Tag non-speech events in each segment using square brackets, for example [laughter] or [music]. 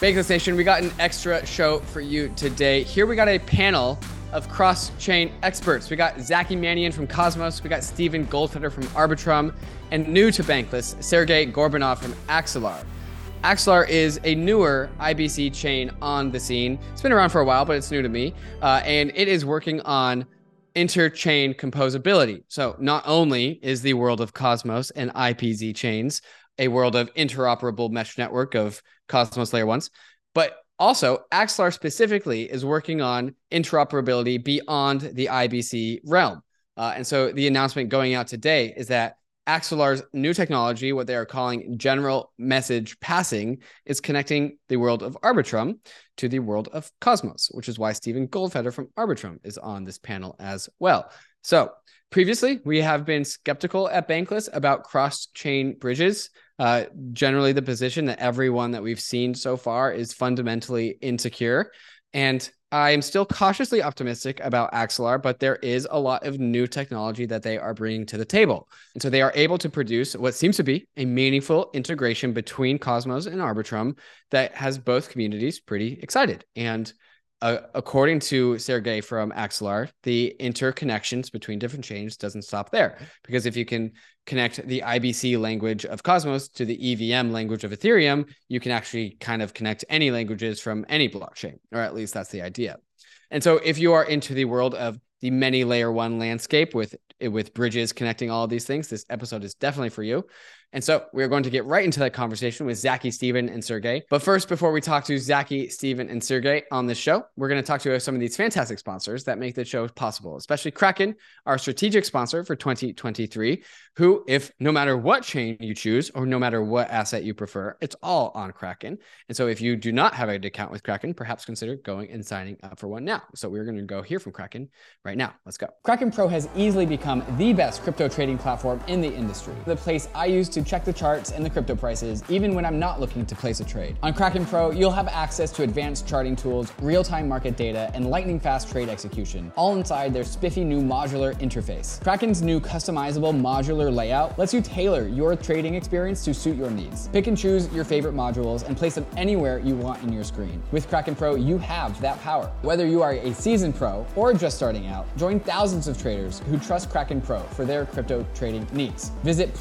Bankless Nation, we got an extra show for you today. Here we got a panel of cross-chain experts. We got Zaki Manian from Cosmos, we got Steven Goldfeder from Arbitrum, and new to Bankless, Sergey Gorbunov from Axelar. Axelar is a newer IBC chain on the scene. It's been around for a while, but it's new to me, uh, and it is working on interchain composability. So not only is the world of Cosmos and IBC chains a world of interoperable mesh network of Cosmos layer ones, but also Axelar specifically is working on interoperability beyond the IBC realm. Uh, and so the announcement going out today is that Axelar's new technology, what they are calling general message passing, is connecting the world of Arbitrum to the world of Cosmos, which is why Steven Goldfeder from Arbitrum is on this panel as well. So previously, we have been skeptical at Bankless about cross-chain bridges. Uh, generally, the position that everyone that we've seen so far is fundamentally insecure. And I'm still cautiously optimistic about Axelar, but there is a lot of new technology that they are bringing to the table. And so they are able to produce what seems to be a meaningful integration between Cosmos and Arbitrum that has both communities pretty excited. And uh, according to Sergey from Axelar, the interconnections between different chains doesn't stop there. Because if you can connect the IBC language of Cosmos to the EVM language of Ethereum, you can actually kind of connect any languages from any blockchain, or at least that's the idea. And so if you are into the world of the many layer one landscape with with bridges connecting all of these things, this episode is definitely for you. And so we're going to get right into that conversation with Zaki, Steven, and Sergey. But first, before we talk to Zaki, Steven, and Sergey on this show, we're going to talk to some of these fantastic sponsors that make the show possible, especially Kraken, our strategic sponsor for 2023, who, if no matter what chain you choose or no matter what asset you prefer, it's all on Kraken. And so if you do not have an account with Kraken, perhaps consider going and signing up for one now. So we're going to go hear from Kraken right now. Let's go. Kraken Pro has easily become the best crypto trading platform in the industry, the place I use to check the charts and the crypto prices, even when I'm not looking to place a trade. On Kraken Pro, you'll have access to advanced charting tools, real-time market data, and lightning fast trade execution, all inside their spiffy new modular interface. Kraken's new customizable modular layout lets you tailor your trading experience to suit your needs. Pick and choose your favorite modules and place them anywhere you want in your screen. With Kraken Pro, you have that power. Whether you are a seasoned pro or just starting out, join thousands of traders who trust Kraken Pro for their crypto trading needs. Visit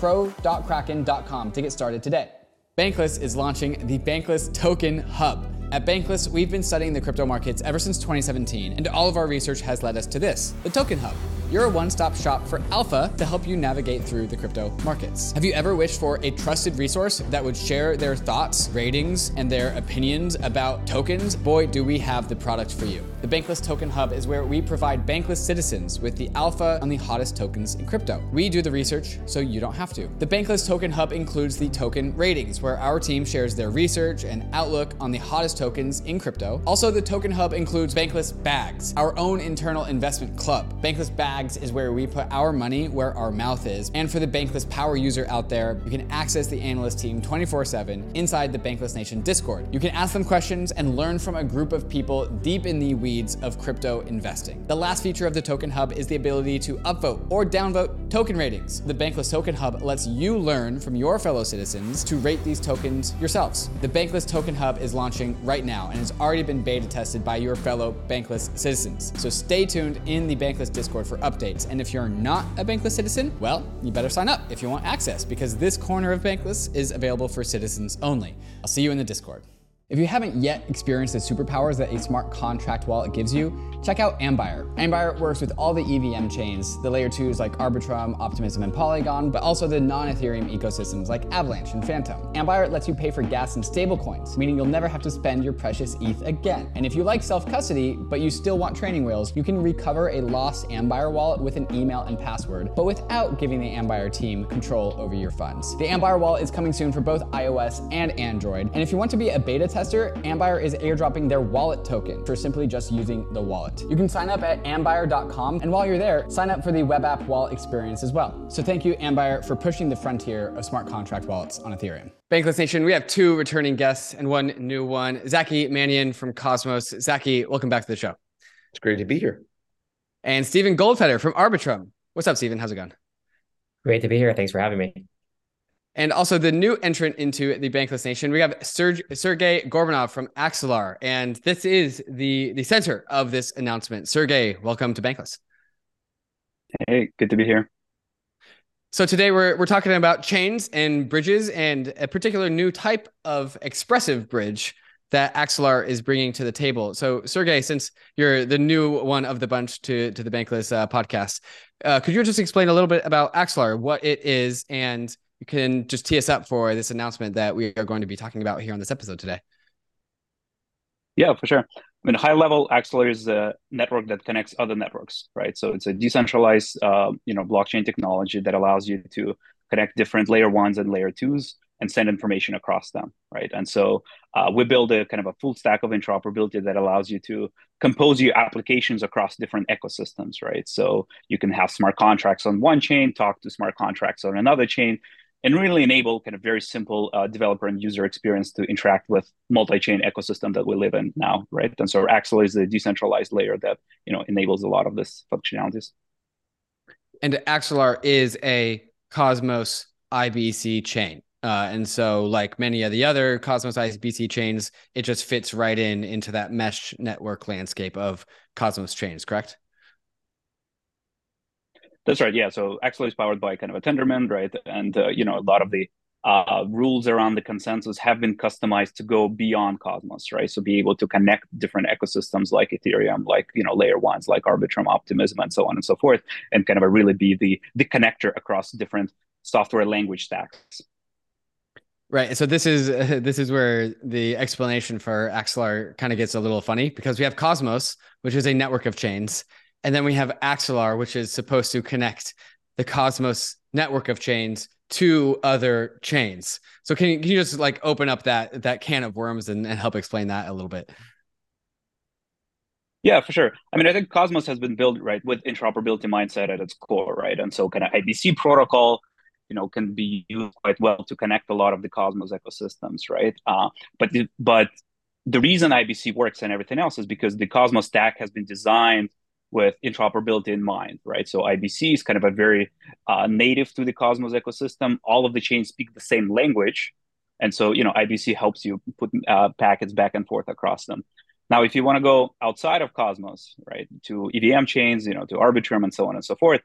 pro.kraken.com to get started today. Bankless is launching the Bankless Token Hub. At Bankless, we've been studying the crypto markets ever since 2017, and all of our research has led us to this the Token Hub. You're a one stop shop for alpha to help you navigate through the crypto markets. Have you ever wished for a trusted resource that would share their thoughts, ratings, and their opinions about tokens? Boy, do we have the product for you. The Bankless Token Hub is where we provide Bankless citizens with the alpha on the hottest tokens in crypto. We do the research so you don't have to. The Bankless Token Hub includes the token ratings, where our team shares their research and outlook on the hottest tokens in crypto. Also, the Token Hub includes Bankless Bags, our own internal investment club. Bankless Bags is where we put our money where our mouth is. And for the Bankless Power user out there, you can access the analyst team 24 7 inside the Bankless Nation Discord. You can ask them questions and learn from a group of people deep in the weeds of crypto investing. The last feature of the Token Hub is the ability to upvote or downvote token ratings. The Bankless Token Hub lets you learn from your fellow citizens to rate these tokens yourselves. The Bankless Token Hub is launching right now and has already been beta tested by your fellow Bankless citizens. So stay tuned in the Bankless Discord for updates. And if you're not a Bankless citizen, well, you better sign up if you want access because this corner of Bankless is available for citizens only. I'll see you in the Discord. If you haven't yet experienced the superpowers that a smart contract wallet gives you, check out Ambire. Ambire works with all the EVM chains, the layer 2s like Arbitrum, Optimism, and Polygon, but also the non-Ethereum ecosystems like Avalanche and Fantom. Ambire lets you pay for gas in stablecoins, meaning you'll never have to spend your precious ETH again. And if you like self-custody, but you still want training wheels, you can recover a lost Ambire wallet with an email and password, but without giving the Ambire team control over your funds. The Ambire wallet is coming soon for both iOS and Android, and if you want to be a beta tester, Ambire is airdropping their wallet token for simply just using the wallet. You can sign up at ambire.com, and while you're there, sign up for the web app wallet experience as well. So thank you, Ambire, for pushing the frontier of smart contract wallets on Ethereum. Bankless Nation, we have two returning guests and one new one. Zaki Manian from Cosmos. Zaki, welcome back to the show. It's great to be here. And Steven Goldfeder from Arbitrum. What's up, Steven? How's it going? Great to be here. Thanks for having me. And also the new entrant into the Bankless Nation, we have Serge, Sergey Gorbunov from Axelar. And this is the, the center of this announcement. Sergey, welcome to Bankless. Hey, good to be here. So today we're, we're talking about chains and bridges and a particular new type of expressive bridge that Axelar is bringing to the table. So Sergey, since you're the new one of the bunch to, to the Bankless uh, podcast, uh, could you just explain a little bit about Axelar, what it is, and you can just tee us up for this announcement that we are going to be talking about here on this episode today. Yeah, for sure. I mean, high level, Axelar is a network that connects other networks, right? So it's a decentralized, uh, you know, blockchain technology that allows you to connect different layer ones and layer twos and send information across them, right? And so uh, we build a kind of a full stack of interoperability that allows you to compose your applications across different ecosystems, right? So you can have smart contracts on one chain, talk to smart contracts on another chain, and really enable kind of very simple uh, developer and user experience to interact with multi-chain ecosystem that we live in now, right? And so Axelar is the decentralized layer that you know enables a lot of this functionalities. And Axelar is a Cosmos IBC chain. Uh, and so, like many of the other Cosmos IBC chains, it just fits right in into that mesh network landscape of Cosmos chains, correct? That's right. Yeah. So Axelar is powered by kind of a Tendermint, right? And uh, you know, a lot of the uh, rules around the consensus have been customized to go beyond Cosmos, right? So be able to connect different ecosystems like Ethereum, like you know, layer ones like Arbitrum, Optimism, and so on and so forth, and kind of really be the the connector across different software language stacks. Right. So this is uh, [laughs] this is where the explanation for Axelar kind of gets a little funny because we have Cosmos, which is a network of chains, and then we have Axelar, which is supposed to connect the Cosmos network of chains to other chains. So can you, can you just like open up that that can of worms and, and help explain that a little bit? Yeah, for sure. I mean, I think Cosmos has been built right with interoperability mindset at its core, right? And so kind of IBC protocol, you know, can be used quite well to connect a lot of the Cosmos ecosystems, right? Uh, but but the reason IBC works and everything else is because the Cosmos stack has been designed with interoperability in mind, right? So IBC is kind of a very uh, native to the Cosmos ecosystem. All of the chains speak the same language, and so you know IBC helps you put uh, packets back and forth across them. Now, if you want to go outside of Cosmos, right, to EVM chains, you know, to Arbitrum and so on and so forth,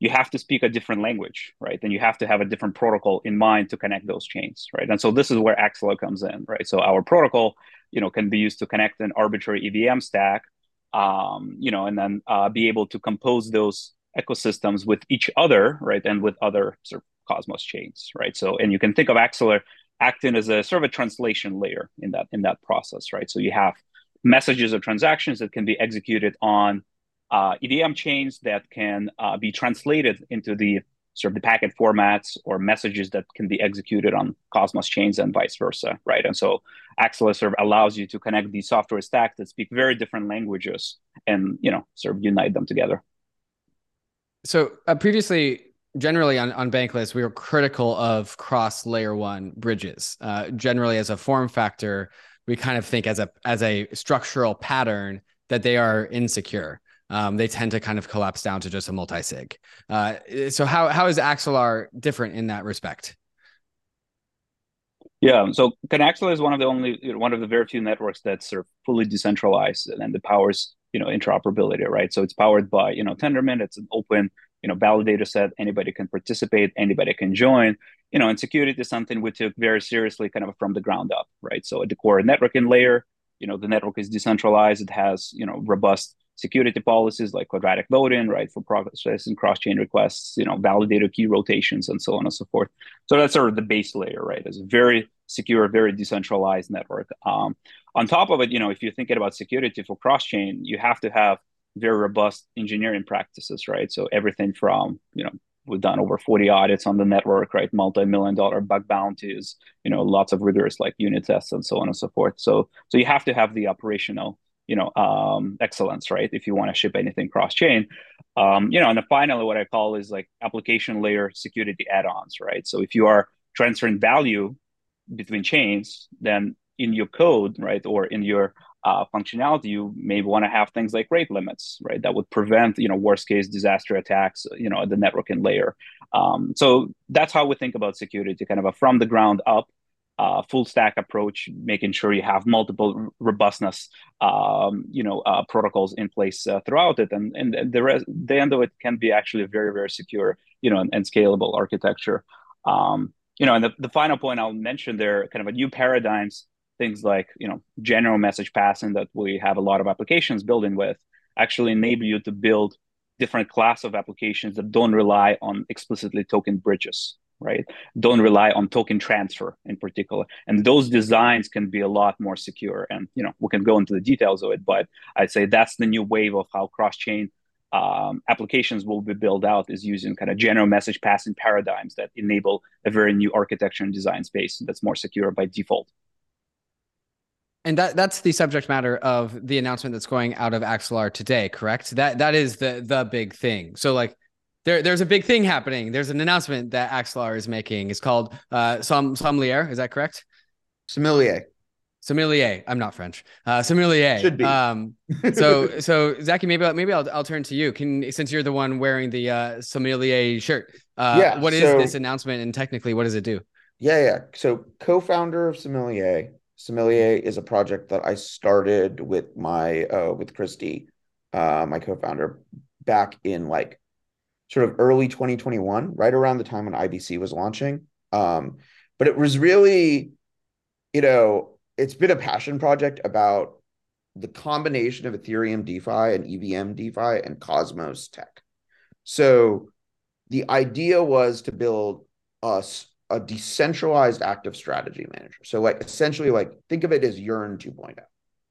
you have to speak a different language, right? And you have to have a different protocol in mind to connect those chains, right? And so this is where Axelar comes in, right? So our protocol, you know, can be used to connect an arbitrary EVM stack um, you know, and then uh, be able to compose those ecosystems with each other, right, and with other sort of Cosmos chains, right. So, and you can think of Axelar acting as a sort of a translation layer in that in that process, right. So you have messages or transactions that can be executed on uh, EVM chains that can uh, be translated into the sort of the packet formats or messages that can be executed on Cosmos chains and vice versa, right? And so Axelar sort of allows you to connect these software stacks that speak very different languages and you know sort of unite them together. So uh, previously, generally on, on Bankless, we were critical of cross layer one bridges. Uh, generally, as a form factor, we kind of think as a as a structural pattern that they are insecure um, they tend to kind of collapse down to just a multi-sig. Uh, so how how is Axelar different in that respect? Yeah, so Canaxelar is one of the only you know, one of the very few networks that's sort of fully decentralized and the powers you know interoperability, right? So it's powered by you know Tendermint. It's an open you know validator set. Anybody can participate. Anybody can join. You know, and security is something we took very seriously, kind of from the ground up, right? So at the core networking layer, you know, the network is decentralized. It has you know robust security policies like quadratic voting, right, for processing cross-chain requests, you know, validator key rotations and so on and so forth. So that's sort of the base layer, right? It's a very secure, very decentralized network. Um, on top of it, you know, if you're thinking about security for cross-chain, you have to have very robust engineering practices, right? So everything from, you know, we've done over 40 audits on the network, right? Multi-million dollar bug bounties, you know, lots of rigorous like unit tests and so on and so forth. So, so you have to have the operational you know um, excellence right? If you want to ship anything cross chain um, you know and then finally what i call is like application layer security add-ons right? So if you are transferring value between chains then in your code right or in your uh, functionality you may want to have things like rate limits right? That would prevent you know worst case disaster attacks you know at the networking layer. Um, so that's how we think about security, kind of a from the ground up uh, full stack approach, making sure you have multiple robustness, um, you know, uh, protocols in place uh, throughout it, and and the rest, the end of it can be actually very very secure, you know, and, and scalable architecture. Um, you know, and the, the final point I'll mention there, kind of a new paradigms, things like you know general message passing that we have a lot of applications building with, actually enable you to build different class of applications that don't rely on explicitly token bridges right? Don't rely on token transfer in particular. And those designs can be a lot more secure. And you know, we can go into the details of it, but I'd say that's the new wave of how cross-chain um, applications will be built out is using kind of general message passing paradigms that enable a very new architecture and design space that's more secure by default. And that that's the subject matter of the announcement that's going out of Axelar today, correct? That that is the the big thing. So like there, there's a big thing happening. There's an announcement that Axelar is making. It's called uh, Som Sommelier. Is that correct? Sommelier. Sommelier. I'm not French. Uh, sommelier. Should be. Um, [laughs] so, so Zaki, maybe maybe I'll I'll turn to you. Can since you're the one wearing the uh, sommelier shirt. Uh, yeah. What is so, this announcement, and technically, what does it do? Yeah, yeah. So, co-founder of Sommelier. Sommelier is a project that I started with my uh, with Christy, uh, my co-founder, back in like sort of early 2021, right around the time when IBC was launching. Um, but it was really, you know, it's been a passion project about the combination of Ethereum DeFi and EVM DeFi and Cosmos tech. So the idea was to build us a decentralized active strategy manager. So like essentially like think of it as Yearn 2.0.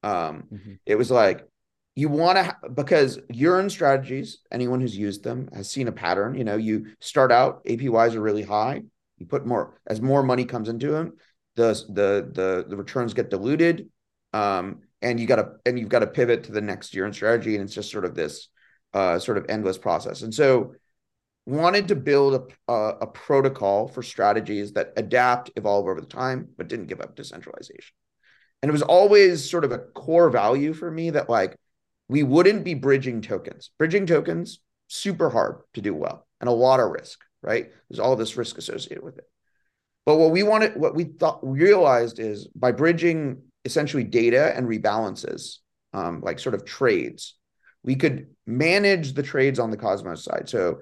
Um, mm-hmm. It was like you want to because Yearn strategies anyone who's used them has seen a pattern you know you start out apys are really high you put more as more money comes into them the the the, the returns get diluted um, and you got to and you've got to pivot to the next Yearn strategy and it's just sort of this uh, sort of endless process. And so wanted to build a, a, a protocol for strategies that adapt evolve over the time but didn't give up decentralization. And it was always sort of a core value for me that like we wouldn't be bridging tokens. Bridging tokens, super hard to do well and a lot of risk, right? There's all this risk associated with it. But what we wanted, what we thought, realized is by bridging essentially data and rebalances, um, like sort of trades, we could manage the trades on the Cosmos side. So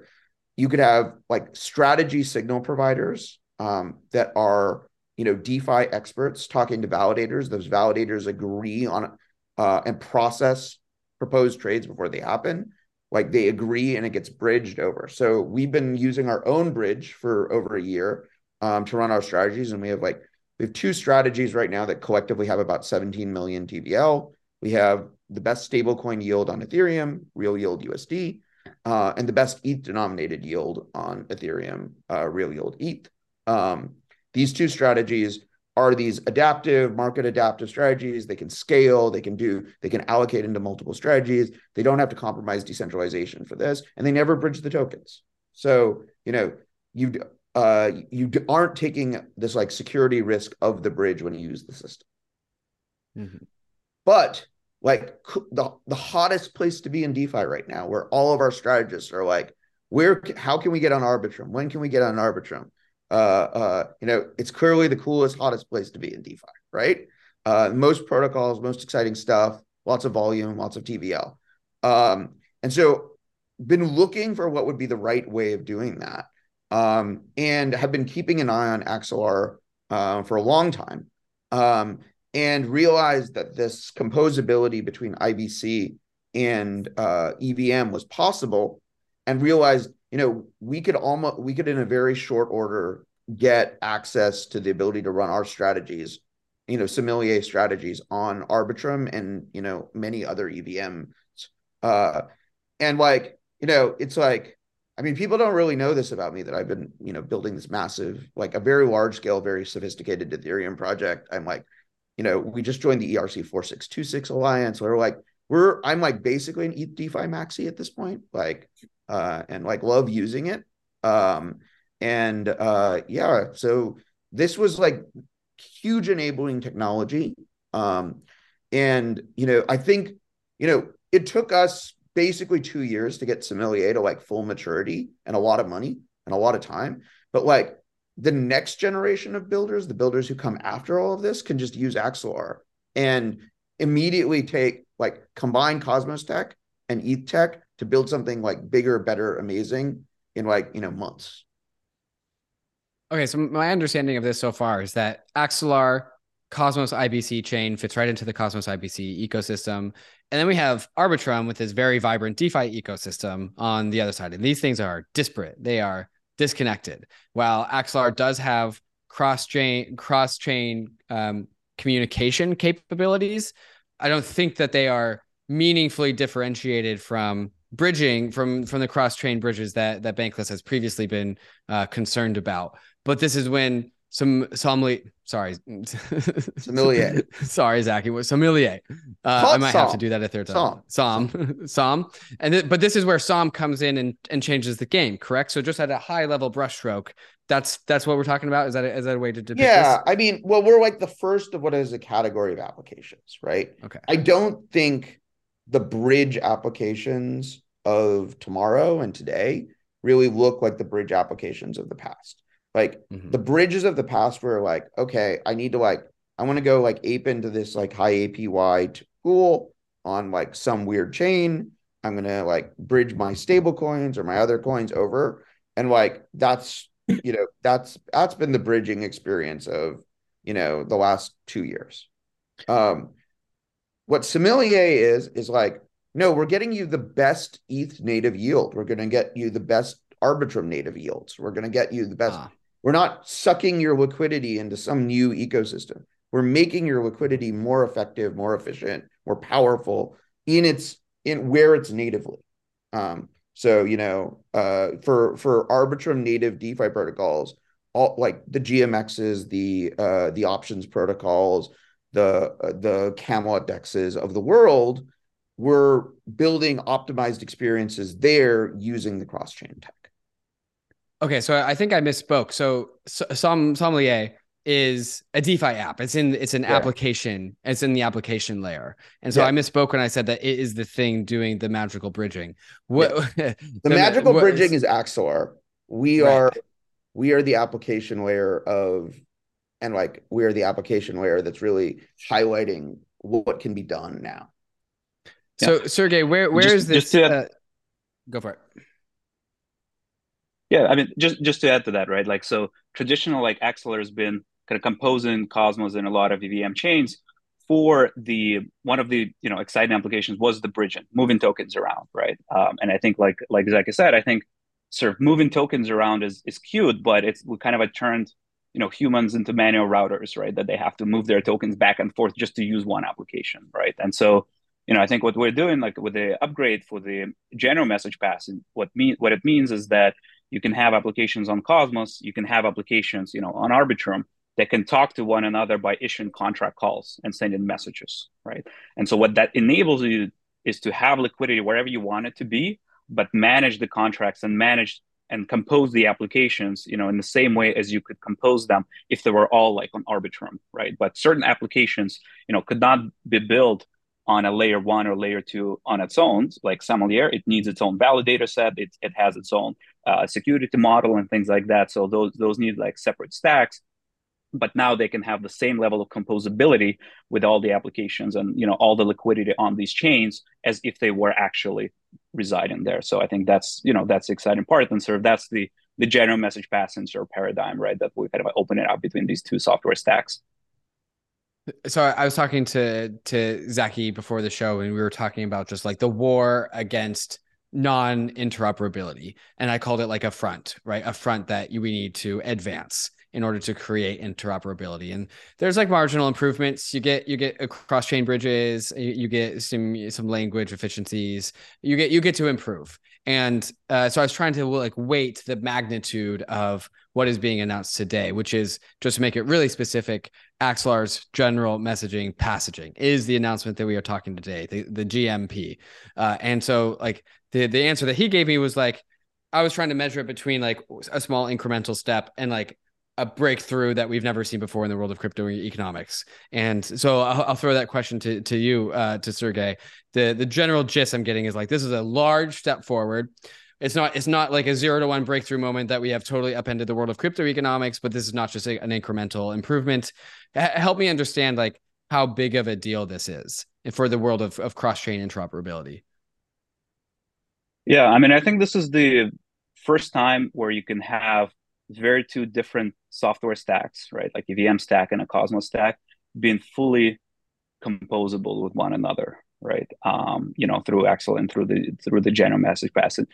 you could have like strategy signal providers um, that are, you know, DeFi experts talking to validators. Those validators agree on uh, and process proposed trades before they happen like they agree and it gets bridged over. So we've been using our own bridge for over a year um, to run our strategies and we have like we have two strategies right now that collectively have about 17 million tvl we have the best stablecoin yield on ethereum real yield usd uh, and the best eth denominated yield on ethereum uh, real yield eth um, these two strategies are these adaptive market adaptive strategies? They can scale they can do they can allocate into multiple strategies. They don't have to compromise decentralization for this and they never bridge the tokens. So you know you uh you aren't taking this like security risk of the bridge when you use the system. Mm-hmm. but like the, the hottest place to be in defi right now where all of our strategists are like where how can we get on arbitrum? When can we get on arbitrum uh, uh, you know, it's clearly the coolest, hottest place to be in DeFi, right? Uh, most protocols, most exciting stuff, lots of volume, lots of TVL. Um, and so been looking for what would be the right way of doing that. Um, and have been keeping an eye on Axelar uh, for a long time. Um, and realized that this composability between IBC and uh, EVM was possible and realized you know, we could almost we could in a very short order get access to the ability to run our strategies, you know, sommelier strategies on Arbitrum and you know many other EVMs. Uh, and like you know, it's like I mean, people don't really know this about me that I've been you know building this massive, like a very large scale, very sophisticated Ethereum project. I'm like, you know, we just joined the ERC four six two six alliance. We're like, we're I'm like basically an ETH DeFi maxi at this point. Like uh, and like love using it. Um, and uh, yeah, so this was like huge enabling technology. Um, and you know, I think you know it took us basically two years to get Sommelier to like full maturity and a lot of money. and a lot of time. But like the next generation of builders, the builders who come after all of this, can just use Axelar and immediately take like combine Cosmos tech and ETH tech to build something like bigger, better, amazing in like you know months. Okay, so my understanding of this so far is that Axelar Cosmos IBC chain fits right into the Cosmos IBC ecosystem. And then we have Arbitrum with this very vibrant DeFi ecosystem on the other side. And these things are disparate. They are disconnected. While Axelar does have cross chain cross chain um, communication capabilities, I don't think that they are meaningfully differentiated from bridging from from the cross chain bridges that that Bankless has previously been uh, concerned about. But this is when some sommelier sorry. Sommelier. [laughs] Sorry Zaki was sommelier. Uh, I might Som. have to do that a third time. Som Som, [laughs] Som. and th- but this is where Som comes in and, and changes the game correct? So just at a high level brushstroke that's that's what we're talking about? Is that a, is that a way to depict yeah this? I mean well we're like the first of what is a category of applications right? Okay. I don't think the bridge applications of tomorrow and today really look like the bridge applications of the past like mm-hmm. the bridges of the past were like, okay, I need to like, I want to go like ape into this like high APY tool on like some weird chain. I'm gonna like bridge my stable coins or my other coins over. And like that's you know, that's that's been the bridging experience of, you know, the last two years. Um what Sommelier is, is like, no, we're getting you the best ETH native yield. We're gonna get you the best Arbitrum native yields. We're gonna get you the best ah. We're not sucking your liquidity into some new ecosystem. We're making your liquidity more effective, more efficient, more powerful in its in where it's natively. Um, so you know, uh, for for Arbitrum native DeFi protocols, all like the GMXs, the uh, the options protocols, the the Camelot dexes of the world, we're building optimized experiences there using the cross chain tech. Okay, so I think I misspoke. So, some sommelier is a DeFi app. It's in it's an yeah. application. It's in the application layer. And so yeah. I misspoke when I said that it is the thing doing the magical bridging. What yeah. [laughs] the, the, magical bridging is Axelar. We right. are we are the application layer of and like we are the application layer that's really highlighting what can be done now. So Sergey, where where just, is this? To, uh, go for it. Yeah, I mean, just just to add to that, right? Like, so traditional like Axelar has been kind of composing Cosmos and a lot of EVM chains for the one of the you know exciting applications was the bridging, moving tokens around, right? Um, and I think like like Zach said, I think sort of moving tokens around is is cute, but it's we kind of a turned you know humans into manual routers, right? That they have to move their tokens back and forth just to use one application, right? And so you know, I think what we're doing, like with the upgrade for the general message passing, what mean what it means is that you can have applications on Cosmos, you can have applications, you know, on Arbitrum that can talk to one another by issuing contract calls and sending messages, right? And so what that enables you is to have liquidity wherever you want it to be, but manage the contracts and manage and compose the applications, you know, in the same way as you could compose them if they were all like on Arbitrum, right? But certain applications, you know, could not be built on a layer one or layer two on its own, like Sommelier, it needs its own validator set. It, it has its own uh, security model and things like that. So those those need like separate stacks. But now they can have the same level of composability with all the applications and you know all the liquidity on these chains as if they were actually residing there. So I think that's you know that's the exciting part, and sort of that's the the general message passing sort of paradigm, right? That we kind of open it up between these two software stacks. So I was talking to to Zaki before the show, and we were talking about just like the war against non-interoperability, and I called it like a front, right? A front that we need to advance in order to create interoperability. And there's like marginal improvements. You get you get cross chain bridges. You, you, get some some language efficiencies. You get you get to improve. And uh, so I was trying to like weight the magnitude of what is being announced today, which is just to make it really specific. Axelar's general messaging passaging is the announcement that we are talking today, the, the GMP. Uh, and so like the the answer that he gave me was like I was trying to measure it between like a small incremental step and like a breakthrough that we've never seen before in the world of crypto economics. And so I'll, I'll throw that question to to you, uh, to Sergey. The the general gist I'm getting is like this is a large step forward. it's not it's not like a zero to one breakthrough moment that we have totally upended the world of crypto economics but this is not just a, an incremental improvement H- help me understand like how big of a deal this is for the world of, of cross-chain interoperability yeah i mean i think this is the first time where you can have very two different software stacks right? Like a VM stack and a cosmos stack being fully composable with one another right? Um, you know through Axelar and through the through the general message passing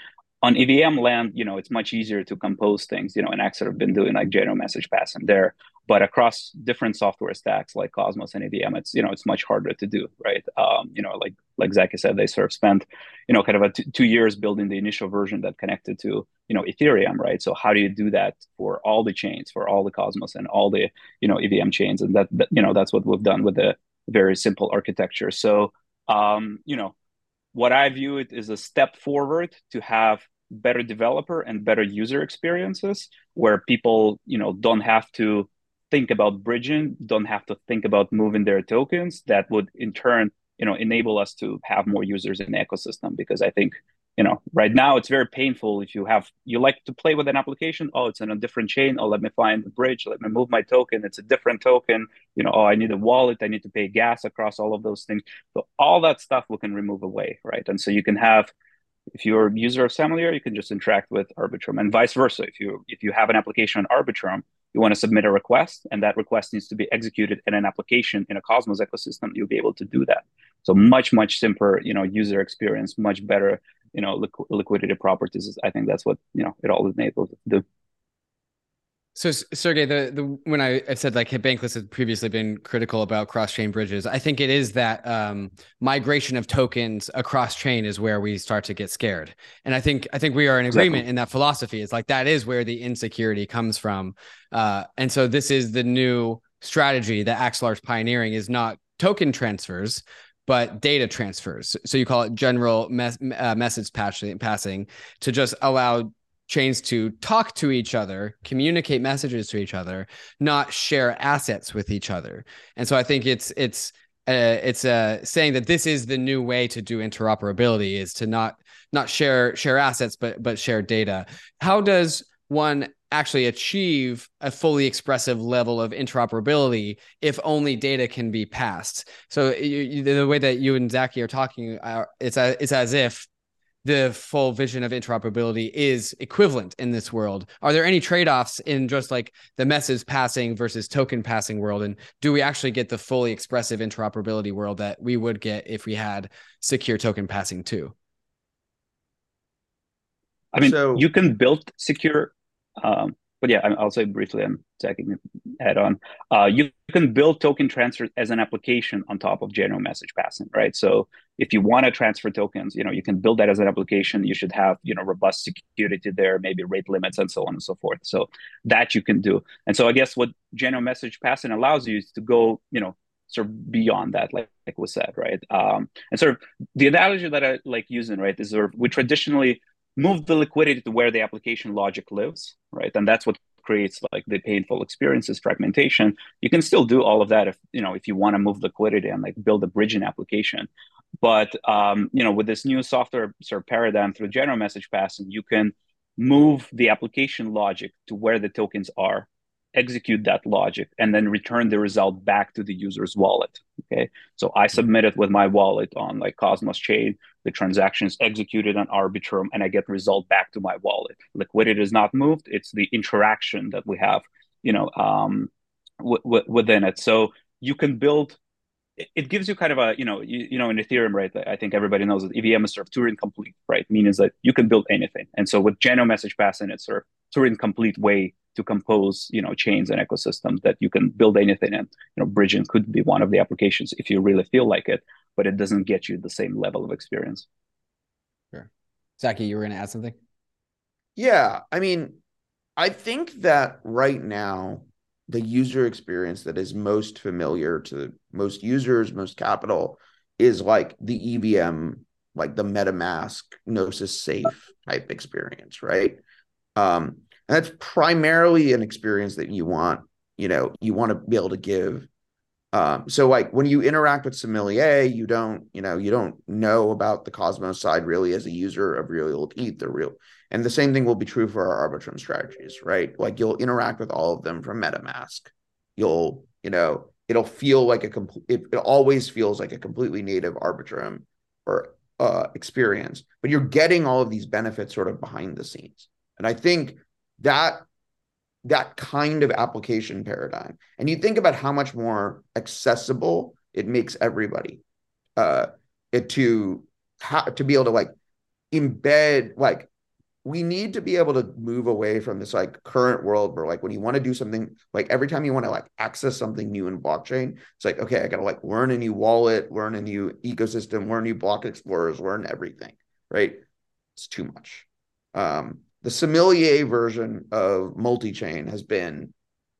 on EVM land, you know, it's much easier to compose things, you know, and X have been doing like general message passing there. But across different software stacks like Cosmos and EVM, it's, you know, it's much harder to do, right? Um, you know, like like Zaki said, they sort of spent, you know, kind of a t- two years building the initial version that connected to, you know, Ethereum, right? So how do you do that for all the chains, for all the Cosmos and all the, you know, EVM chains? And that, that you know, that's what we've done with the very simple architecture. So, um, you know, what I view it is a step forward to have better developer and better user experiences where people, you know, don't have to think about bridging, don't have to think about moving their tokens. That would in turn, you know, enable us to have more users in the ecosystem because I think you know right now it's very painful if you have you like to play with an application oh it's in a different chain oh let me find the bridge let me move my token it's a different token you know oh i need a wallet i need to pay gas across all of those things so all that stuff we can remove away right and so you can have if you're a user of Sommelier, you can just interact with Arbitrum, and vice versa. If you if you have an application on Arbitrum, you want to submit a request, and that request needs to be executed in an application in a Cosmos ecosystem. You'll be able to do that. So much much simpler, you know, user experience, much better, you know, liqu- liquidity properties. I think that's what you know it all enables to do. So Sergey, the the when I, I said like Bankless had previously been critical about cross chain bridges, I think it is that um, migration of tokens across chain is where we start to get scared, and I think I think we are in agreement exactly. in that philosophy. It's like that is where the insecurity comes from, uh, and so this is the new strategy that Axelar is pioneering is not token transfers, but data transfers. So you call it general mes- uh, message passing, passing to just allow chains to talk to each other, communicate messages to each other, not share assets with each other. And so I think it's it's uh, it's uh, saying that this is the new way to do interoperability is to not not share share assets but but share data. How does one actually achieve a fully expressive level of interoperability if only data can be passed? So you, you, the way that you and Zaki are talking, uh, it's a, it's as if the full vision of interoperability is equivalent in this world. Are there any trade-offs in just like the message passing versus token passing world? And do we actually get the fully expressive interoperability world that we would get if we had secure token passing too? I mean so, you can build secure um, but yeah i'll say briefly and Zach can add on uh, you can build token transfer as an application on top of general message passing right so if you want to transfer tokens, you know, you can build that as an application. You should have, you know, robust security there, maybe rate limits and so on and so forth. So that you can do. And so I guess what general message passing allows you is to go, you know, sort of beyond that, like like was said, right? Um, and sort of the analogy that I like using, right, is sort of we traditionally move the liquidity to where the application logic lives, right? And that's what creates like the painful experiences fragmentation you can still do all of that if you know if you want to move liquidity and like build a bridging application but um, you know, with this new software sort of paradigm through general message passing, you can move the application logic to where the tokens are, execute that logic, and then return the result back to the user's wallet. Okay, so I submit it with my wallet on like Cosmos chain. The transaction is executed on Arbitrum, and I get result back to my wallet. Liquidity is not moved; it's the interaction that we have, you know, um, w- w- within it. So you can build it gives you kind of a you know you, you know in ethereum right i think everybody knows that evm is sort of turing complete right? Meaning that you can build anything. And so with general message passing it's sort of turing complete way to compose you know chains and ecosystems that you can build anything and you know bridging could be one of the applications if you really feel like it but it doesn't get you the same level of experience. Sure. Zaki, you were going to add something? Yeah i mean i think that right now the user experience that is most familiar to most users, most capital is like the EVM, like the MetaMask Gnosis safe type experience, right? Um, that's primarily an experience that you want, you know, you want to be able to give Um, so like when you interact with Sommelier, you don't, you know, you don't know about the Cosmos side really as a user of real yield ETH or real. And the same thing will be true for our Arbitrum strategies, right? Like you'll interact with all of them from MetaMask. You'll, you know, it'll feel like a complete, it, it always feels like a completely native Arbitrum or uh, experience, but you're getting all of these benefits sort of behind the scenes. And I think that that kind of application paradigm, and you think about how much more accessible it makes everybody uh, it to ha- to be able to like embed like we need to be able to move away from this like current world where like when you want to do something like every time you want to like access something new in blockchain it's like okay i gotta like learn a new wallet learn a new ecosystem learn new block explorers learn everything right? It's too much. Um the sommelier version of multi-chain has been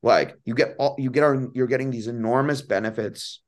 like you get all you get our you're getting these enormous benefits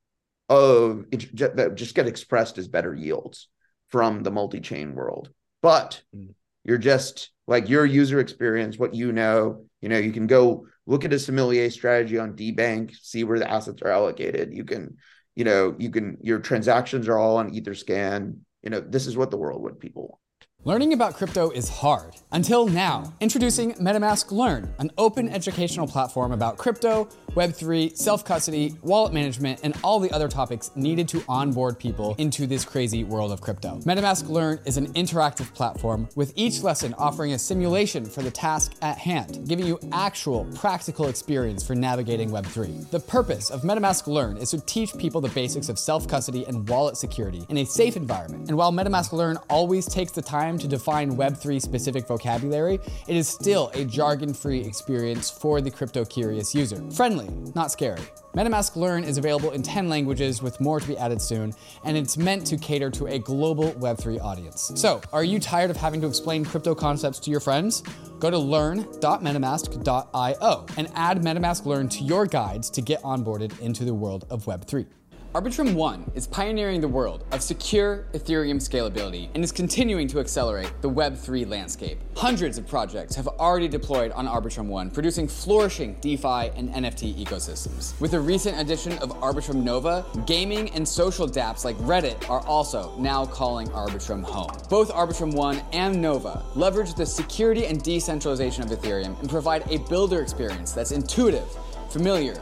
of that just get expressed as better yields from the multi-chain world. But mm you're just like your user experience, what you know. You know, you can go look at a sommelier strategy on DeBank, see where the assets are allocated. You can, you know, you can your transactions are all on Etherscan. You know, this is what the world would people want. Learning about crypto is hard. Until now. Introducing MetaMask Learn, an open educational platform about crypto, Web3, self custody, wallet management, and all the other topics needed to onboard people into this crazy world of crypto. MetaMask Learn is an interactive platform with each lesson offering a simulation for the task at hand, giving you actual practical experience for navigating Web3. The purpose of MetaMask Learn is to teach people the basics of self custody and wallet security in a safe environment. And while MetaMask Learn always takes the time to define Web3 specific vocabulary, it is still a jargon free experience for the crypto curious user. Friendly, not scary. MetaMask Learn is available in 10 languages with more to be added soon, and it's meant to cater to a global Web3 audience. So, are you tired of having to explain crypto concepts to your friends? Go to learn.metamask.io and add MetaMask Learn to your guides to get onboarded into the world of Web3. Arbitrum One is pioneering the world of secure Ethereum scalability and is continuing to accelerate the Web3 landscape. Hundreds of projects have already deployed on Arbitrum One, producing flourishing DeFi and NFT ecosystems. With the recent addition of Arbitrum Nova, gaming and social dApps like Reddit are also now calling Arbitrum home. Both Arbitrum One and Nova leverage the security and decentralization of Ethereum and provide a builder experience that's intuitive, familiar,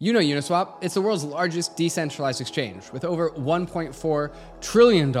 You know Uniswap. It's the world's largest decentralized exchange with over $1.4 trillion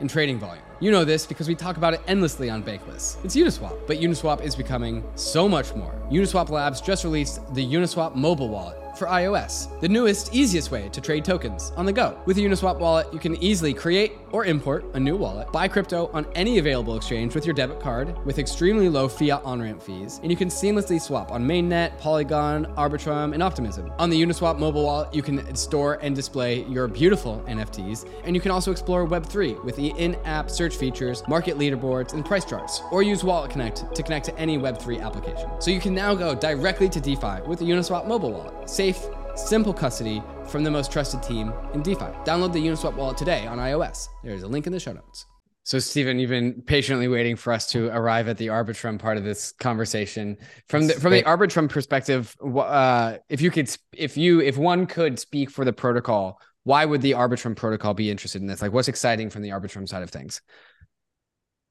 in trading volume. You know this because we talk about it endlessly on Bankless. It's Uniswap, but Uniswap is becoming so much more. Uniswap Labs just released the Uniswap mobile wallet for iOS, the newest, easiest way to trade tokens on the go. With a Uniswap wallet, you can easily create or import a new wallet, buy crypto on any available exchange with your debit card with extremely low fiat on ramp fees, and you can seamlessly swap on Mainnet, Polygon, Arbitrum, and Optimism. On the Uniswap mobile wallet, you can store and display your beautiful NFTs, and you can also explore Web3 with the in app search features, market leaderboards, and price charts, or use Wallet Connect to connect to any Web3 application. So you can now go directly to DeFi with the Uniswap mobile wallet. Save safe, simple custody from the most trusted team in DeFi. Download the Uniswap wallet today on iOS. There's a link in the show notes. So, Steven, you've been patiently waiting for us to arrive at the Arbitrum part of this conversation. From the from the Arbitrum perspective, uh, if you could, if you, if one could speak for the protocol, why would the Arbitrum protocol be interested in this? Like, what's exciting from the Arbitrum side of things?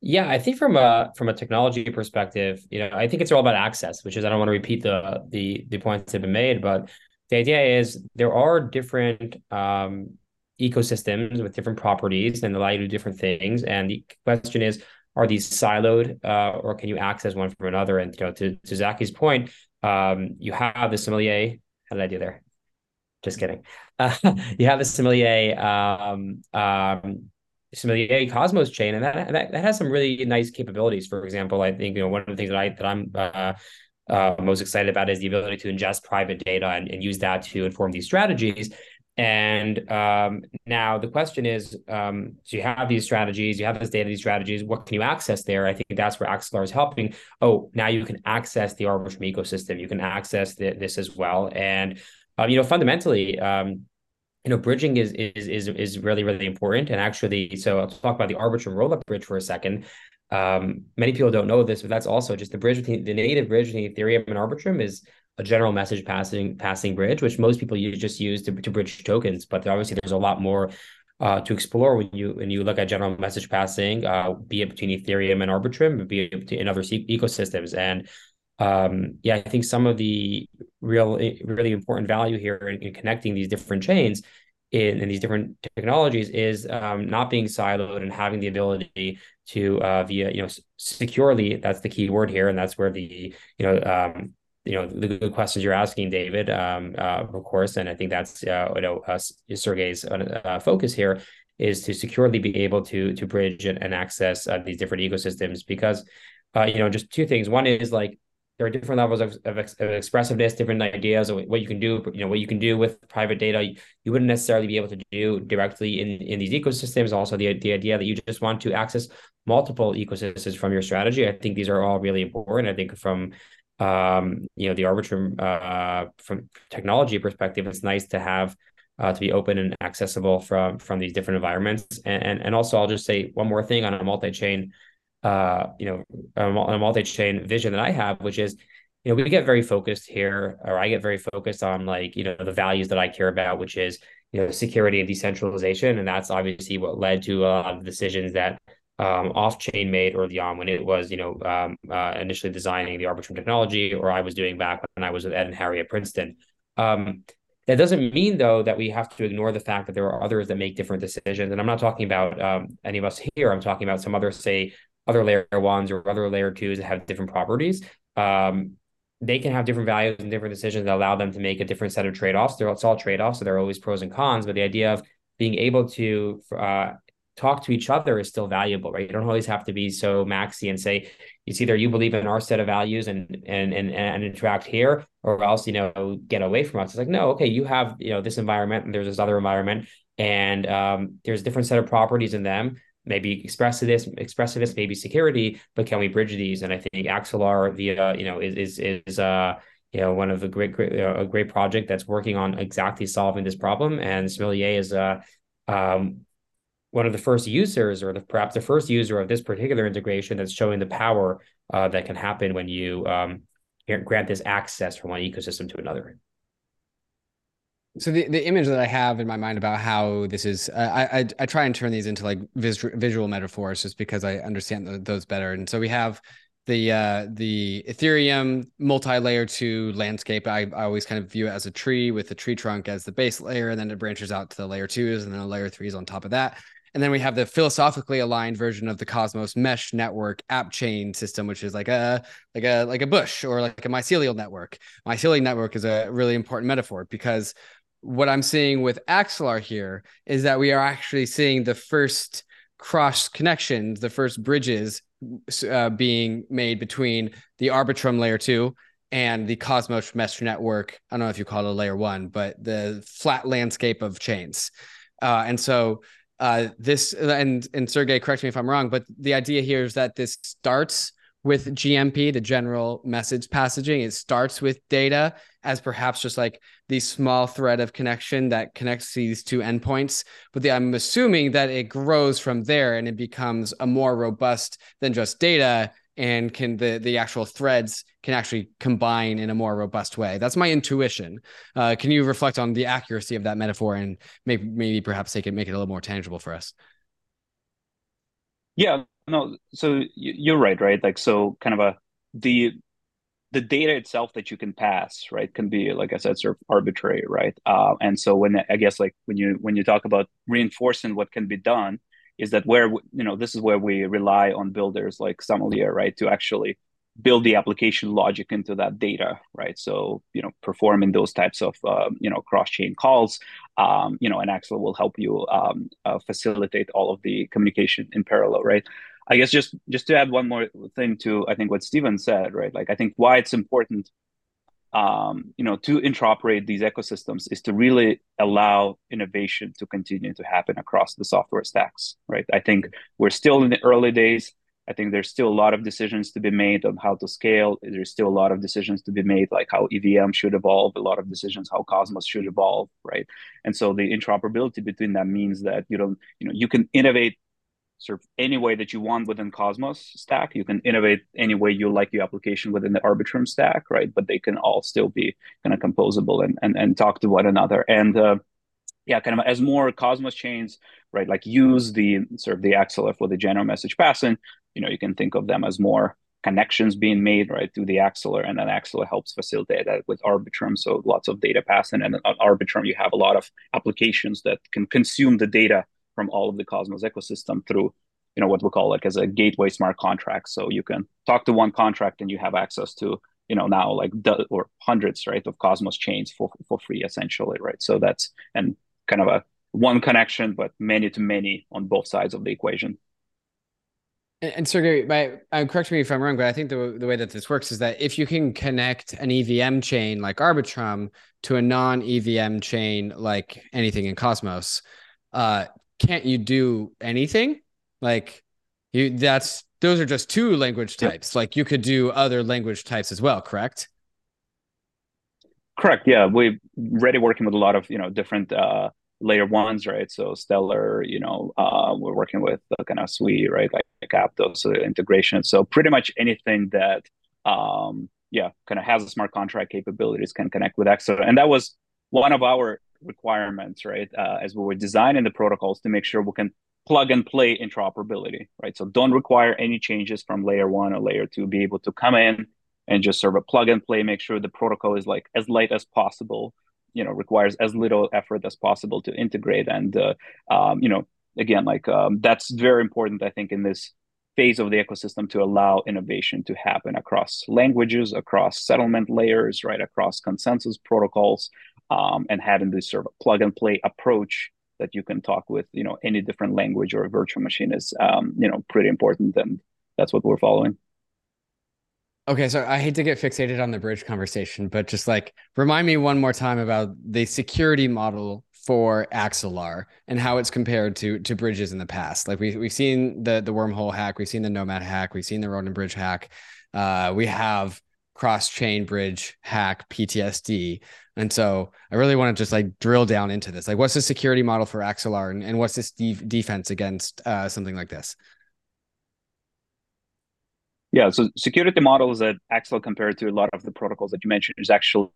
Yeah, I think from a from a technology perspective, you know, I think it's all about access, which is I don't want to repeat the the the points that have been made, but the idea is there are different um, ecosystems with different properties and allow you to do different things. And the question is, are these siloed uh, or can you access one from another? And you know, to, to Zaki's point, um, you have the sommelier. How did I do there? Just kidding. Uh, [laughs] you have the sommelier um, um, sommelier Cosmos chain, and that, that that has some really nice capabilities. For example, I think you know one of the things that I that I'm uh, uh, most excited about is the ability to ingest private data and, and use that to inform these strategies. And um, now the question is, um, so you have these strategies, you have this data, these strategies. What can you access there? I think that's where Axelar is helping. Oh, now you can access the Arbitrum ecosystem. You can access the, this as well. And um, you know, fundamentally, um, you know, bridging is is is is really really important. And actually, so I'll talk about the Arbitrum rollup bridge for a second. Um, many people don't know this, but that's also just the bridge between the native bridge between Ethereum and Arbitrum is a general message passing passing bridge, which most people use, just use to, to bridge tokens. But obviously, there's a lot more uh, to explore when you when you look at general message passing, uh, be it between Ethereum and Arbitrum, be it in other ecosystems. And um, yeah, I think some of the real really important value here in, in connecting these different chains in, in these different technologies is um, not being siloed and having the ability to uh, via you know securely. That's the key word here, and that's where the you know um, you know the good questions you're asking, David, um, uh, of course, and I think that's uh, you know uh, Sergey's uh, focus here is to securely be able to to bridge and, and access uh, these different ecosystems because uh, you know just two things. One is like there are different levels of, of, of, expressiveness, different ideas of what you can do. You know what you can do with private data. You, you wouldn't necessarily be able to do directly in in these ecosystems. Also, the the idea that you just want to access multiple ecosystems from your strategy. I think these are all really important. I think from um, you know, the Arbitrum uh, from technology perspective, it's nice to have uh, to be open and accessible from from these different environments. And, and and also, I'll just say one more thing on a multi-chain, uh, you know, a multi-chain vision that I have, which is, you know, we get very focused here, or I get very focused on like you know the values that I care about, which is you know security and decentralization, and that's obviously what led to a lot of decisions that um, Offchain made early on when it was, you know, um, uh, initially designing the Arbitrum technology, or I was doing back when I was with Ed and Harry at Princeton. Um, that doesn't mean though that we have to ignore the fact that there are others that make different decisions. And I'm not talking about um, any of us here. I'm talking about some other, say, other layer ones or other layer twos that have different properties. Um, they can have different values and different decisions that allow them to make a different set of trade-offs. They're, it's all trade-offs, so there are always pros and cons. But the idea of being able to uh, talk to each other is still valuable, right? You don't always have to be so maxi and say it's either you believe in our set of values and and and and interact here, or else you know get away from us. It's like no, okay, you have you know this environment and there's this other environment, and um, there's different set of properties in them. Maybe expressiveness, expressiveness, maybe security, but can we bridge these? And I think Axelar via you know is is is uh you know one of the great, great uh, a great project that's working on exactly solving this problem, and Sommelier is uh um, one of the first users or the, perhaps the first user of this particular integration that's showing the power uh, that can happen when you um, grant this access from one ecosystem to another. So the, the image that I have in my mind about how this is, uh, I, I, I try and turn these into like vis- visual metaphors just because I understand the, those better. And so we have the uh, the Ethereum multi-layer two landscape. I, I always kind of view it as a tree with the tree trunk as the base layer, and then it branches out to the layer twos, and then the layer threes on top of that. And then we have the philosophically aligned version of the Cosmos mesh network app chain system, which is like a like a like a bush or like a mycelial network. Mycelial network is a really important metaphor because what I'm seeing with Axelar here is that we are actually seeing the first cross connections, the first bridges uh, being made between the Arbitrum layer two and the Cosmos mesh network. I don't know if you call it a layer one, but the flat landscape of chains. Uh, and so uh, this and and Sergey, correct me if I'm wrong, but the idea here is that this starts with GMP, the general message passaging. It starts with data as perhaps just like the small thread of connection that connects these two endpoints. But the, I'm assuming that it grows from there and it becomes a more robust than just data and can the the actual threads can actually combine in a more robust way. That's my intuition. Uh, can you reflect on the accuracy of that metaphor and maybe maybe perhaps take it make it a little more tangible for us? Yeah, no. So you're right, right? Like so, kind of a the the data itself that you can pass, right, can be like I said, sort of arbitrary, right? Uh, and so when I guess like when you when you talk about reinforcing what can be done, is that where you know this is where we rely on builders like Sommelier, right, to actually build the application logic into that data, right? So you know, performing those types of uh, you know cross-chain calls, um, you know, and Axel will help you um, uh, facilitate all of the communication in parallel, right? I guess just just to add one more thing to I think what Steven said, right? Like I think why it's important um, you know, to interoperate these ecosystems is to really allow innovation to continue to happen across the software stacks, right? I think we're still in the early days. I think there's still a lot of decisions to be made on how to scale. There's still a lot of decisions to be made, like how EVM should evolve, a lot of decisions how Cosmos should evolve, right? And so the interoperability between them means that you don't, you know, you can innovate sort of any way that you want within Cosmos stack. You can innovate any way you like your application within the Arbitrum stack, right? But they can all still be kind of composable and and, and talk to one another. And uh, yeah, kind of as more Cosmos chains, right, like use the sort of the Axelar for the general message passing, you know, you can think of them as more connections being made right through the Axelar, and then Axelar helps facilitate that with Arbitrum. So lots of data passing, and on Arbitrum you have a lot of applications that can consume the data from all of the Cosmos ecosystem through, you know, what we call like as a gateway smart contract. So you can talk to one contract and you have access to, you know, now like the, or hundreds, right, of Cosmos chains for for free essentially, right? So that's and kind of a one connection, but many to many on both sides of the equation. And, and Sergey, my, uh, correct me if I'm wrong, but I think the, the way that this works is that if you can connect an EVM chain like Arbitrum to a non EVM chain like anything in Cosmos, uh, can't you do anything? Like you that's those are just two language types. Yep. Like you could do other language types as well, correct? Correct. Yeah, we're already working with a lot of you know different uh, layer ones, right? So Stellar, you know, uh, we're working with the kind of Sui, right? Like, like Aptos integration. So pretty much anything that, um, yeah, kind of has a smart contract capabilities can connect with Axelar. And that was one of our requirements, right? Uh, as we were designing the protocols to make sure we can plug and play interoperability, right? So don't require any changes from layer one or layer two, be able to come in and just sort of plug and play, make sure the protocol is like as light as possible, you know, requires as little effort as possible to integrate. And, uh, um, you know, again, like um, that's very important, I think, in this phase of the ecosystem to allow innovation to happen across languages, across settlement layers, right, across consensus protocols, um, and having this sort of plug and play approach that you can talk with you know any different language or virtual machine is um, you know pretty important and that's what we're following okay so i hate to get fixated on the bridge conversation but just like remind me one more time about the security model for Axelar and how it's compared to to bridges in the past. Like we we've seen the the wormhole hack, we've seen the Nomad hack, we've seen the Ronin bridge hack. Uh, we have cross chain bridge hack PTSD. And so I really want to just like drill down into this. Like, what's the security model for Axelar and, and what's this de- defense against uh, something like this? Yeah, so security models that Axelar compared to a lot of the protocols that you mentioned is actually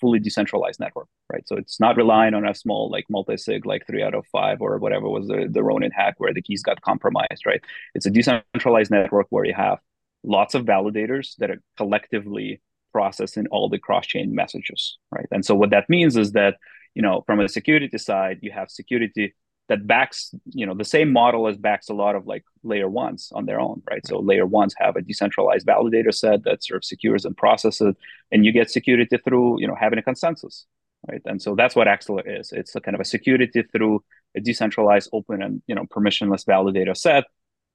fully decentralized network, right? So it's not relying on a small like multi-sig like three out of five or whatever was the, the Ronin hack where the keys got compromised, right? It's a decentralized network where you have lots of validators that are collectively processing all the cross-chain messages, right? And so what that means is that, you know, from a security side, you have security that backs, you know, the same model as backs a lot of like layer ones on their own, right? So layer ones have a decentralized validator set that sort of secures and processes, and you get security through, you know, having a consensus, right? And so that's what Axelar is. It's a kind of a security through a decentralized, open, and you know, permissionless validator set,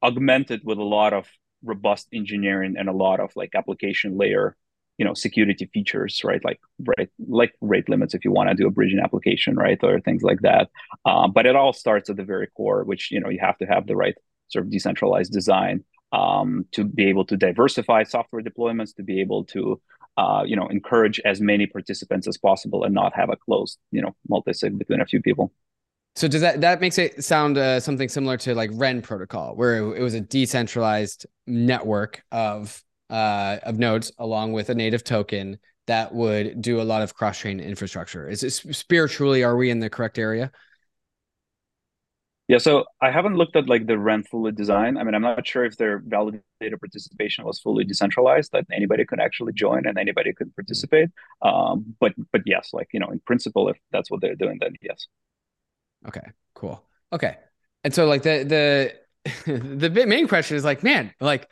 augmented with a lot of robust engineering and a lot of like application layer you know security features right? Like right like rate limits if you want to do a bridging application right? Or things like that. Um, but it all starts at the very core which you know you have to have the right sort of decentralized design um, to be able to diversify software deployments to be able to uh, you know encourage as many participants as possible and not have a closed you know multi-sig between a few people so does that that makes it sound uh, something similar to like Ren protocol, where it, it was a decentralized network of uh, of nodes along with a native token that would do a lot of cross chain infrastructure. Is it spiritually? Are we in the correct area? Yeah, so I haven't looked at like the Ren fully design. I mean, I'm not sure if their validator participation was fully decentralized, that anybody could actually join and anybody could participate. Um, but but yes, like you know, in principle, if that's what they're doing, then yes. Okay, cool. Okay. And so like the the [laughs] the main question is like, man, like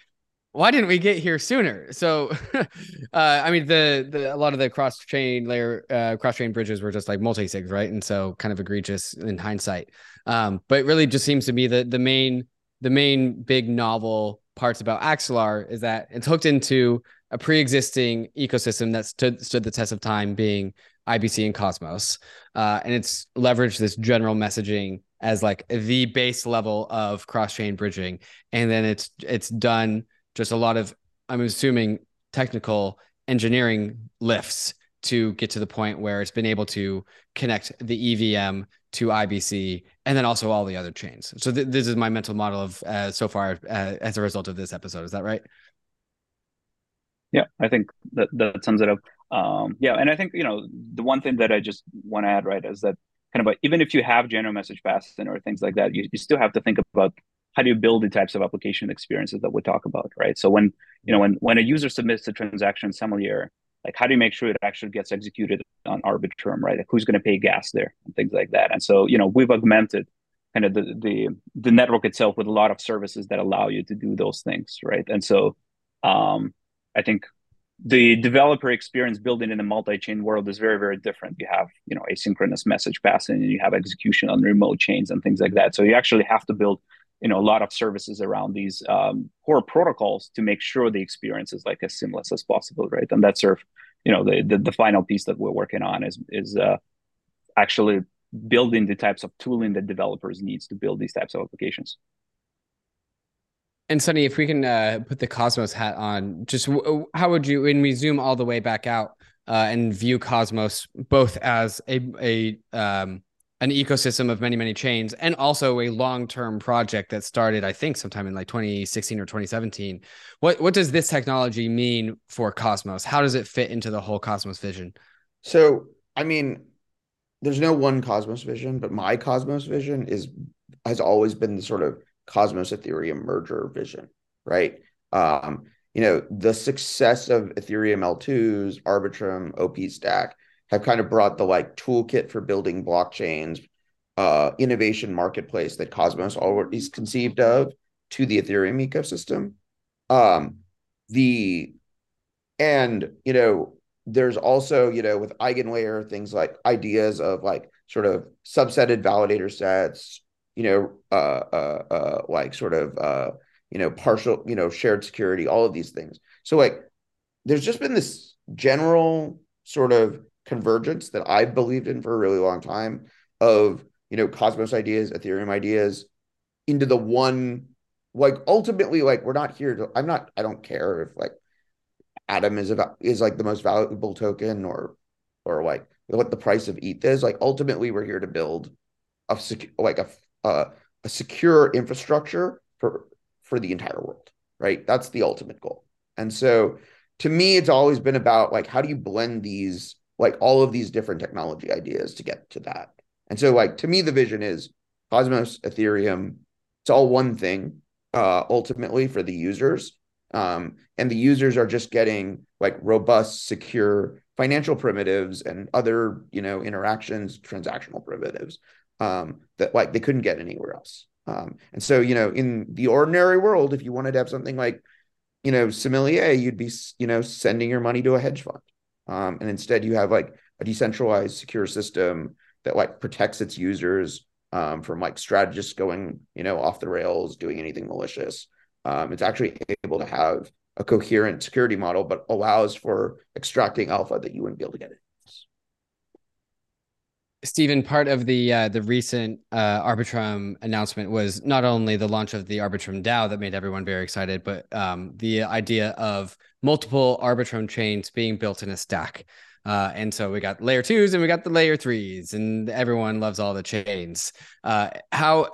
why didn't we get here sooner? So [laughs] uh I mean the the a lot of the cross chain layer uh cross chain bridges were just like multi-sigs, right? And so kind of egregious in hindsight. Um but really just seems to be the the main the main big novel parts about Axelar is that it's hooked into a pre-existing ecosystem that stood stood the test of time, being IBC and Cosmos, uh, and it's leveraged this general messaging as like the base level of cross-chain bridging, and then it's it's done just a lot of I'm assuming technical engineering lifts to get to the point where it's been able to connect the EVM to IBC and then also all the other chains. So th- this is my mental model of uh, so far uh, as a result of this episode. Is that right? Yeah, I think that that sums it up. Um, yeah, and I think you know the one thing that I just want to add right is that kind of a, even if you have general message passing or things like that, you, you still have to think about how do you build the types of application experiences that we talk about, right? So when you know when when a user submits a transaction sommelier, like how do you make sure it actually gets executed on Arbitrum, right? Like who's going to pay gas there and things like that. And so you know we've augmented kind of the the the network itself with a lot of services that allow you to do those things, right? And so um, I think the developer experience building in a multi-chain world is very very different. You have you know asynchronous message passing and you have execution on remote chains and things like that. So you actually have to build you know a lot of services around these um, core protocols to make sure the experience is like as seamless as possible right? And that's sort of you know the, the, the final piece that we're working on is is uh, actually building the types of tooling that developers needs to build these types of applications and Sunny, if we can uh, put the Cosmos hat on, just w- how would you, when we zoom all the way back out uh, and view Cosmos both as a a um, an ecosystem of many many chains and also a long term project that started, I think, sometime in like 2016 or 2017. What what does this technology mean for Cosmos? How does it fit into the whole Cosmos vision? So, I mean, there's no one Cosmos vision, but my Cosmos vision is has always been the sort of Cosmos Ethereum merger vision, right? Um, you know, the success of Ethereum L2s, Arbitrum, OP Stack have kind of brought the like toolkit for building blockchains, uh, innovation marketplace that Cosmos already is conceived of to the Ethereum ecosystem. Um, the and you know, there's also you know with eigenlayer things like ideas of like sort of subsetted validator sets, you know, uh, uh, uh, like sort of, uh, you know, partial, you know, shared security, all of these things. So like, there's just been this general sort of convergence that I've believed in for a really long time of, you know, Cosmos ideas, Ethereum ideas into the one, like ultimately, like we're not here to, I'm not, I don't care if like Atom is about, is like the most valuable token or, or like what the price of ETH is. Like ultimately, we're here to build a like a uh, a secure infrastructure for for the entire world right? That's the ultimate goal. And so to me it's always been about like how do you blend these like all of these different technology ideas to get to that? And so like to me the vision is cosmos ethereum it's all one thing uh ultimately for the users. Um and the users are just getting like robust secure financial primitives and other you know interactions transactional primitives um, that like they couldn't get anywhere else. Um, and so, you know, in the ordinary world, if you wanted to have something like, you know, Sommelier, you'd be, you know, sending your money to a hedge fund. Um, and instead you have like a decentralized secure system that like protects its users um, from like strategists going, you know, off the rails, doing anything malicious. Um, it's actually able to have a coherent security model, but allows for extracting alpha that you wouldn't be able to get it. Steven, part of the uh, the recent uh, Arbitrum announcement was not only the launch of the Arbitrum DAO that made everyone very excited, but um, the idea of multiple Arbitrum chains being built in a stack. Uh, and so we got layer twos and we got the layer threes, and everyone loves all the chains. Uh, how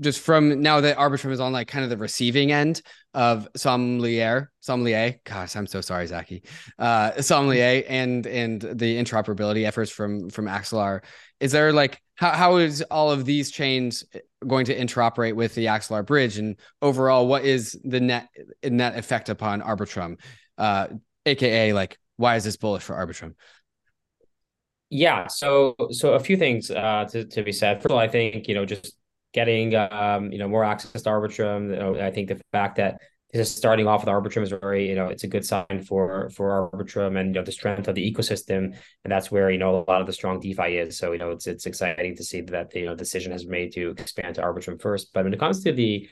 just from now that Arbitrum is on like kind of the receiving end of Sommelier, Sommelier. Gosh, I'm so sorry, Zaki. Uh, Sommelier and and the interoperability efforts from from Axelar. Is there like how how is all of these chains going to interoperate with the Axelar bridge, and overall, what is the net net effect upon Arbitrum, uh, aka like why is this bullish for Arbitrum? Yeah, so so a few things uh, to to be said. First of all, I think you know just getting um, you know more access to Arbitrum. You know, I think the fact that is starting off with Arbitrum is very you know it's a good sign for for Arbitrum and you know the strength of the ecosystem, and that's where you know a lot of the strong DeFi is. So you know it's it's exciting to see that the you know decision has been made to expand to Arbitrum first. But when it comes to the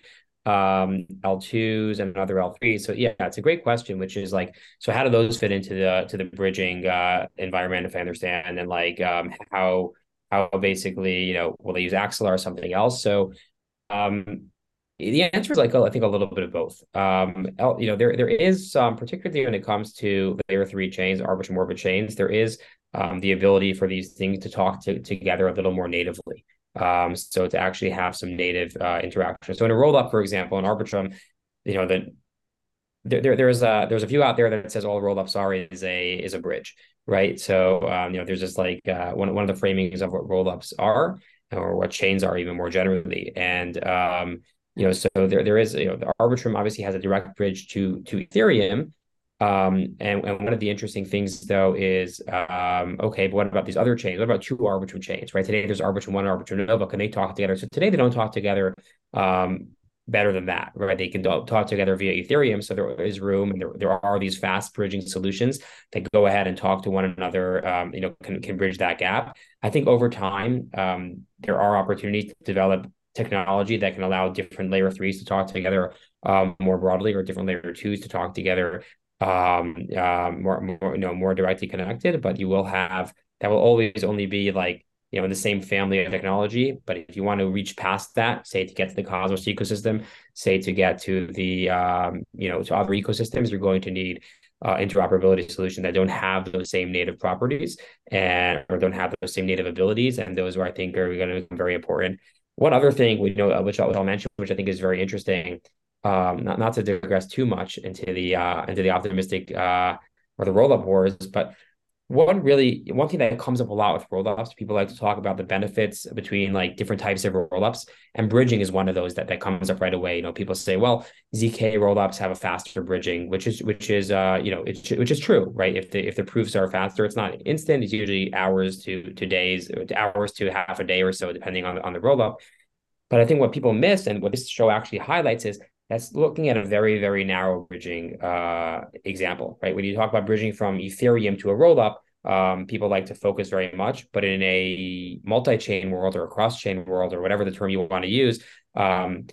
um, L2s and another L3s. So yeah, it's a great question, which is like, so how do those fit into the to the bridging uh, environment, if I understand, and like um, how how basically you know will they use Axelar or something else? So um, the answer is like I think a little bit of both. Um, you know, there there is some, particularly when it comes to layer three chains, Arbitrum chains, there is um, the ability for these things to talk to, together a little more natively. Um, so to actually have some native uh, interaction. So in a roll up, for example, in Arbitrum, you know, the there, there there's a there's a view out there that says all rollups are is a is a bridge, right? So um, you know, there's just like uh, one one of the framings of what rollups are or what chains are even more generally, and um, you know, so there there is you know the Arbitrum obviously has a direct bridge to to Ethereum, um, and, and one of the interesting things though is, um, okay, but what about these other chains? What about two Arbitrum chains, right? Today there's Arbitrum one, and Arbitrum Nova. Can they talk together? So today they don't talk together um, better than that, right? They can talk together via Ethereum. So there is room and there, there are these fast bridging solutions that go ahead and talk to one another, um, you know, can, can bridge that gap. I think over time, um, there are opportunities to develop technology that can allow different layer threes to talk together um, more broadly or different layer twos to talk together um, uh, more, more, you know, more directly connected, but you will have that will always only be like, you know, in the same family of technology. But if you want to reach past that, say to get to the Cosmos ecosystem, say to get to the, um, you know, to other ecosystems, you're going to need uh, interoperability solutions that don't have those same native properties and or don't have those same native abilities. And those are, I think, are going to become very important. One other thing we know, which I'll mention, which I think is very interesting, um, not not to digress too much into the uh, into the optimistic uh, or the roll up wars, but one really one thing that comes up a lot with roll-ups people like to talk about the benefits between like different types of roll-ups and bridging is one of those that that comes up right away. You know people say well zk roll-ups have a faster bridging which is which is uh you know it, which is true right? If the if the proofs are faster it's not instant. It's usually hours to to days to hours to half a day or so depending on on the roll-up but i think what people miss and what this show actually highlights is that's looking at a very, very narrow bridging uh, example, right? When you talk about bridging from Ethereum to a rollup, um, people like to focus very much, but in a multi-chain world or a cross-chain world or whatever the term you want to use, um,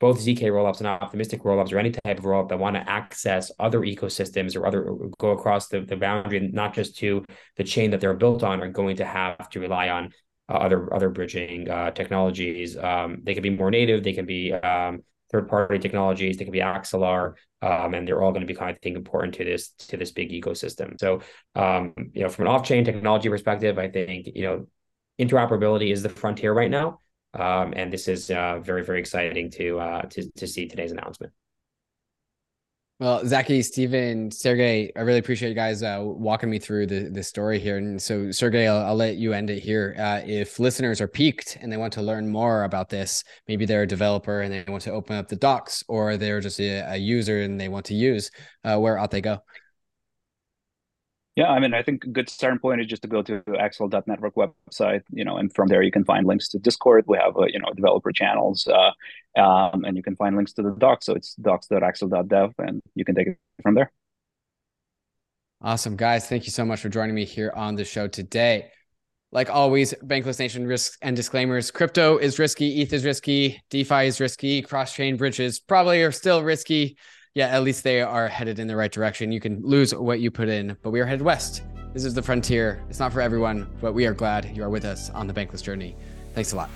both ZK rollups and optimistic rollups or any type of rollup that want to access other ecosystems or other go across the, the boundary, not just to the chain that they're built on, are going to have to rely on uh, other other bridging uh, technologies. Um, they can be more native. They can be um, third party technologies. They can be Axelar, um, and they're all going to be kind of think important to this to this big ecosystem. So, um, you know, from an off chain technology perspective, I think you know interoperability is the frontier right now, um, and this is uh, very very exciting to uh, to to see today's announcement. Well, Zaki, Steven, Sergey, I really appreciate you guys uh, walking me through the, the story here. And so, Sergey, I'll, I'll let you end it here. Uh, if listeners are piqued and they want to learn more about this, maybe they're a developer and they want to open up the docs, or they're just a, a user and they want to use, uh, where ought they go? Yeah, I mean, I think a good starting point is just to go to Axelar.network website, you know, and from there you can find links to Discord. We have, uh, you know, developer channels, uh, um, and you can find links to the docs. So it's docs.axelar.dev, and you can take it from there. Awesome, guys. Thank you so much for joining me here on the show today. Like always, Bankless Nation risks and disclaimers. Crypto is risky, ETH is risky, DeFi is risky, cross chain bridges probably are still risky yeah, at least they are headed in the right direction. You can lose what you put in, but we are headed west. This is the frontier. It's not for everyone, but we are glad you are with us on the bankless journey. Thanks a lot.